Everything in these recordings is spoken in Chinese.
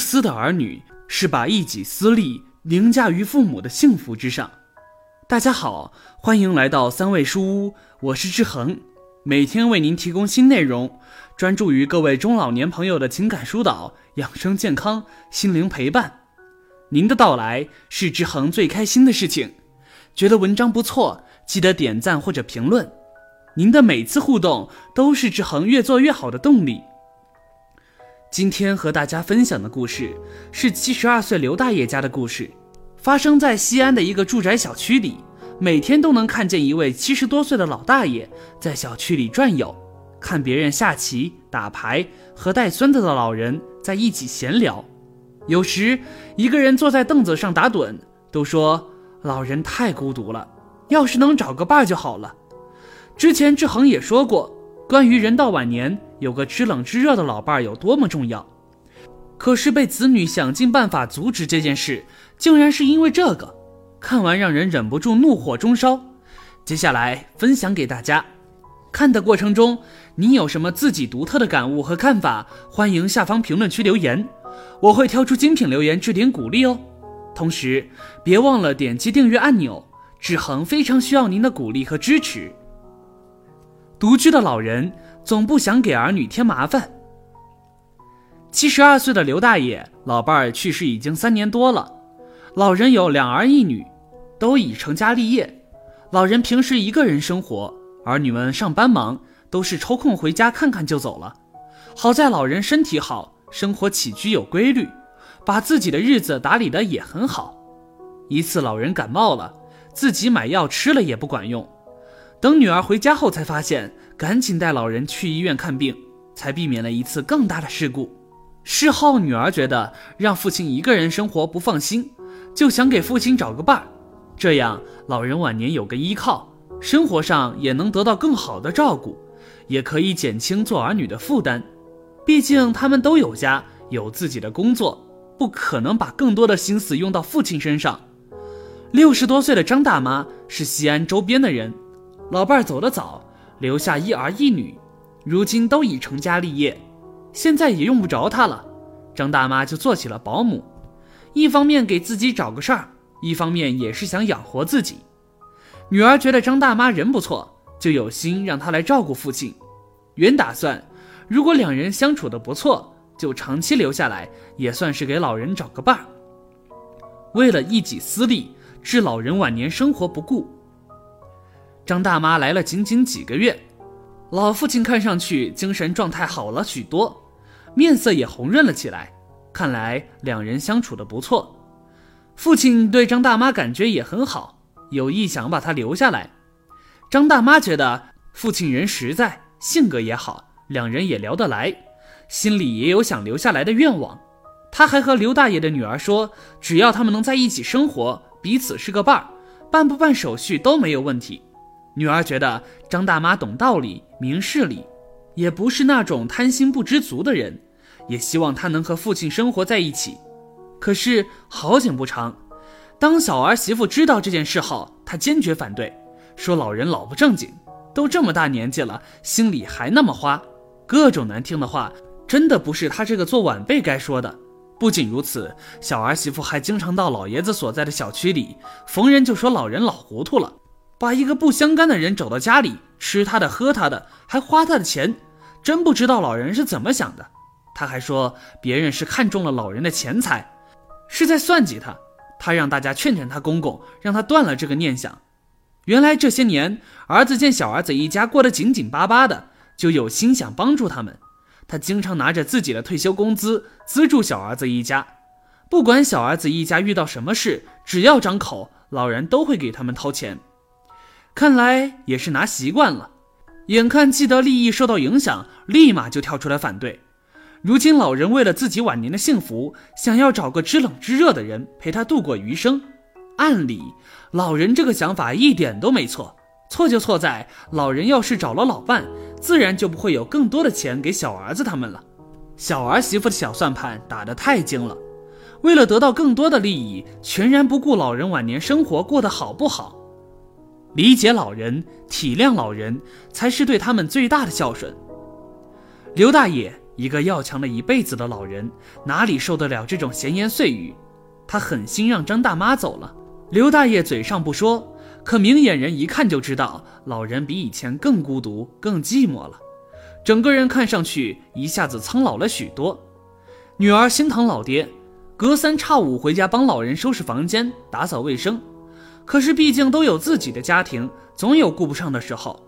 私的儿女是把一己私利凌驾于父母的幸福之上。大家好，欢迎来到三味书屋，我是志恒，每天为您提供新内容，专注于各位中老年朋友的情感疏导、养生健康、心灵陪伴。您的到来是志恒最开心的事情。觉得文章不错，记得点赞或者评论。您的每次互动都是志恒越做越好的动力。今天和大家分享的故事是七十二岁刘大爷家的故事。发生在西安的一个住宅小区里，每天都能看见一位七十多岁的老大爷在小区里转悠，看别人下棋、打牌，和带孙子的老人在一起闲聊。有时一个人坐在凳子上打盹，都说老人太孤独了，要是能找个伴就好了。之前志恒也说过，关于人到晚年有个知冷知热的老伴儿有多么重要。可是被子女想尽办法阻止这件事，竟然是因为这个，看完让人忍不住怒火中烧。接下来分享给大家。看的过程中，你有什么自己独特的感悟和看法？欢迎下方评论区留言，我会挑出精品留言置顶鼓励哦。同时，别忘了点击订阅按钮，志恒非常需要您的鼓励和支持。独居的老人总不想给儿女添麻烦。七十二岁的刘大爷，老伴儿去世已经三年多了。老人有两儿一女，都已成家立业。老人平时一个人生活，儿女们上班忙，都是抽空回家看看就走了。好在老人身体好，生活起居有规律，把自己的日子打理得也很好。一次老人感冒了，自己买药吃了也不管用。等女儿回家后，才发现，赶紧带老人去医院看病，才避免了一次更大的事故。事后，女儿觉得让父亲一个人生活不放心，就想给父亲找个伴儿，这样老人晚年有个依靠，生活上也能得到更好的照顾，也可以减轻做儿女的负担。毕竟他们都有家，有自己的工作，不可能把更多的心思用到父亲身上。六十多岁的张大妈是西安周边的人，老伴儿走得早，留下一儿一女，如今都已成家立业。现在也用不着他了，张大妈就做起了保姆，一方面给自己找个事儿，一方面也是想养活自己。女儿觉得张大妈人不错，就有心让她来照顾父亲。原打算，如果两人相处的不错，就长期留下来，也算是给老人找个伴儿。为了一己私利，置老人晚年生活不顾，张大妈来了仅仅几个月。老父亲看上去精神状态好了许多，面色也红润了起来。看来两人相处的不错。父亲对张大妈感觉也很好，有意想把她留下来。张大妈觉得父亲人实在，性格也好，两人也聊得来，心里也有想留下来的愿望。她还和刘大爷的女儿说，只要他们能在一起生活，彼此是个伴儿，办不办手续都没有问题。女儿觉得张大妈懂道理、明事理，也不是那种贪心不知足的人，也希望她能和父亲生活在一起。可是好景不长，当小儿媳妇知道这件事后，她坚决反对，说老人老不正经，都这么大年纪了，心里还那么花，各种难听的话，真的不是她这个做晚辈该说的。不仅如此，小儿媳妇还经常到老爷子所在的小区里，逢人就说老人老糊涂了。把一个不相干的人找到家里吃他的喝他的，还花他的钱，真不知道老人是怎么想的。他还说别人是看中了老人的钱财，是在算计他。他让大家劝劝他公公，让他断了这个念想。原来这些年，儿子见小儿子一家过得紧紧巴巴的，就有心想帮助他们。他经常拿着自己的退休工资资助小儿子一家，不管小儿子一家遇到什么事，只要张口，老人都会给他们掏钱。看来也是拿习惯了，眼看既得利益受到影响，立马就跳出来反对。如今老人为了自己晚年的幸福，想要找个知冷知热的人陪他度过余生。按理，老人这个想法一点都没错，错就错在老人要是找了老伴，自然就不会有更多的钱给小儿子他们了。小儿媳妇的小算盘打得太精了，为了得到更多的利益，全然不顾老人晚年生活过得好不好。理解老人，体谅老人，才是对他们最大的孝顺。刘大爷一个要强了一辈子的老人，哪里受得了这种闲言碎语？他狠心让张大妈走了。刘大爷嘴上不说，可明眼人一看就知道，老人比以前更孤独、更寂寞了。整个人看上去一下子苍老了许多。女儿心疼老爹，隔三差五回家帮老人收拾房间、打扫卫生。可是毕竟都有自己的家庭，总有顾不上的时候。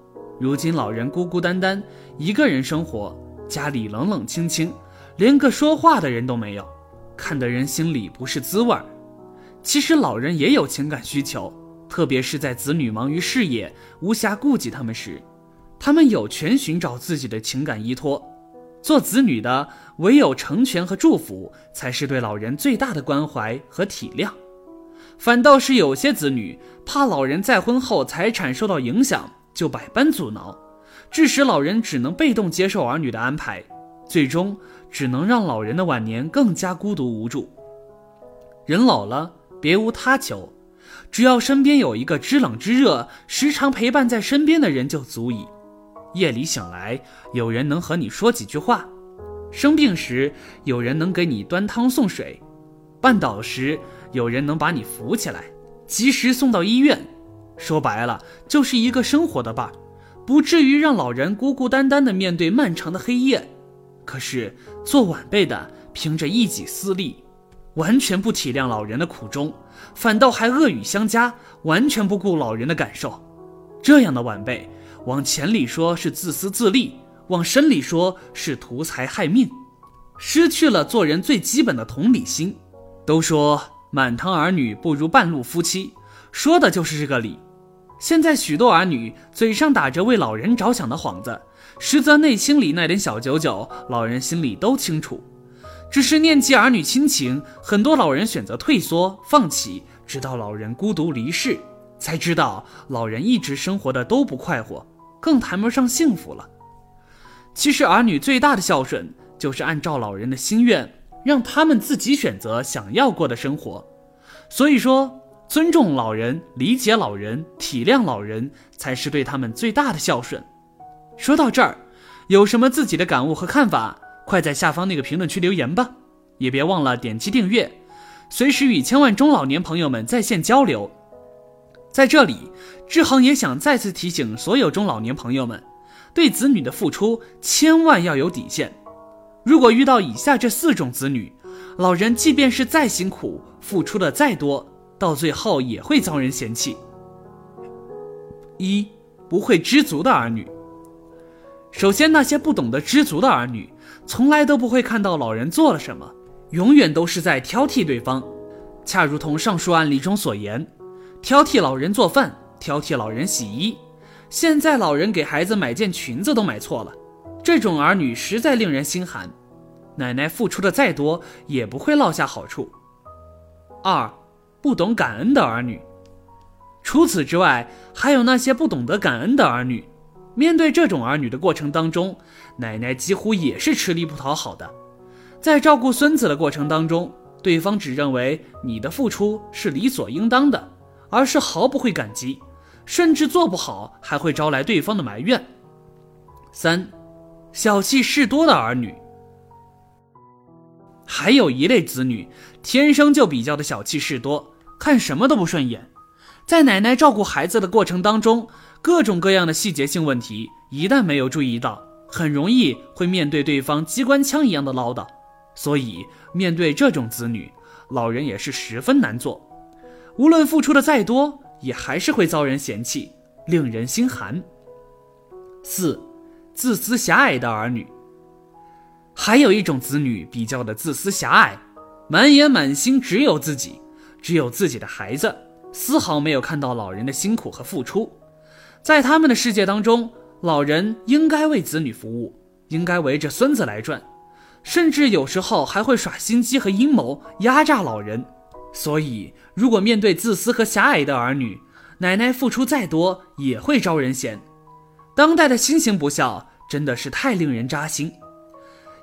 如今老人孤孤单单一个人生活，家里冷冷清清，连个说话的人都没有，看得人心里不是滋味儿。其实老人也有情感需求，特别是在子女忙于事业、无暇顾及他们时。他们有权寻找自己的情感依托，做子女的唯有成全和祝福，才是对老人最大的关怀和体谅。反倒是有些子女怕老人再婚后财产受到影响，就百般阻挠，致使老人只能被动接受儿女的安排，最终只能让老人的晚年更加孤独无助。人老了，别无他求，只要身边有一个知冷知热、时常陪伴在身边的人就足矣。夜里醒来，有人能和你说几句话；生病时，有人能给你端汤送水；绊倒时，有人能把你扶起来，及时送到医院。说白了，就是一个生活的伴儿，不至于让老人孤孤单单的面对漫长的黑夜。可是做晚辈的，凭着一己私利，完全不体谅老人的苦衷，反倒还恶语相加，完全不顾老人的感受。这样的晚辈。往浅里说是自私自利，往深里说是图财害命，失去了做人最基本的同理心。都说满堂儿女不如半路夫妻，说的就是这个理。现在许多儿女嘴上打着为老人着想的幌子，实则内心里那点小九九，老人心里都清楚。只是念及儿女亲情，很多老人选择退缩放弃，直到老人孤独离世，才知道老人一直生活的都不快活。更谈不上幸福了。其实，儿女最大的孝顺就是按照老人的心愿，让他们自己选择想要过的生活。所以说，尊重老人、理解老人、体谅老人，才是对他们最大的孝顺。说到这儿，有什么自己的感悟和看法，快在下方那个评论区留言吧！也别忘了点击订阅，随时与千万中老年朋友们在线交流。在这里，志恒也想再次提醒所有中老年朋友们，对子女的付出千万要有底线。如果遇到以下这四种子女，老人即便是再辛苦，付出的再多，到最后也会遭人嫌弃。一不会知足的儿女。首先，那些不懂得知足的儿女，从来都不会看到老人做了什么，永远都是在挑剔对方，恰如同上述案例中所言。挑剔老人做饭，挑剔老人洗衣。现在老人给孩子买件裙子都买错了，这种儿女实在令人心寒。奶奶付出的再多，也不会落下好处。二，不懂感恩的儿女。除此之外，还有那些不懂得感恩的儿女。面对这种儿女的过程当中，奶奶几乎也是吃力不讨好的。在照顾孙子的过程当中，对方只认为你的付出是理所应当的。而是毫不会感激，甚至做不好还会招来对方的埋怨。三，小气事多的儿女。还有一类子女，天生就比较的小气事多，看什么都不顺眼。在奶奶照顾孩子的过程当中，各种各样的细节性问题，一旦没有注意到，很容易会面对对方机关枪一样的唠叨。所以，面对这种子女，老人也是十分难做。无论付出的再多，也还是会遭人嫌弃，令人心寒。四，自私狭隘的儿女。还有一种子女比较的自私狭隘，满眼满心只有自己，只有自己的孩子，丝毫没有看到老人的辛苦和付出。在他们的世界当中，老人应该为子女服务，应该围着孙子来转，甚至有时候还会耍心机和阴谋，压榨老人。所以，如果面对自私和狭隘的儿女，奶奶付出再多也会招人嫌。当代的新型不孝真的是太令人扎心。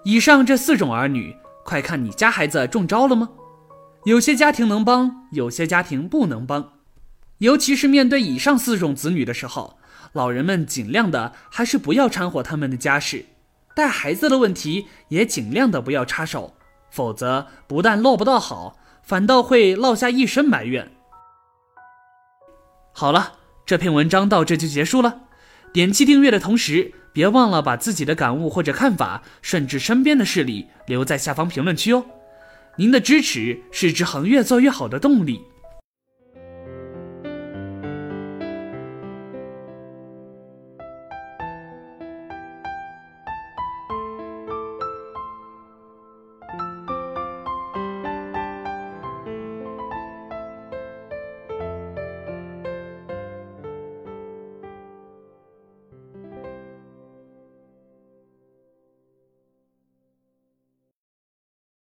以上这四种儿女，快看你家孩子中招了吗？有些家庭能帮，有些家庭不能帮。尤其是面对以上四种子女的时候，老人们尽量的还是不要掺和他们的家事，带孩子的问题也尽量的不要插手，否则不但落不到好，反倒会落下一身埋怨。好了，这篇文章到这就结束了。点击订阅的同时，别忘了把自己的感悟或者看法，甚至身边的事例留在下方评论区哦。您的支持是志恒越做越好的动力。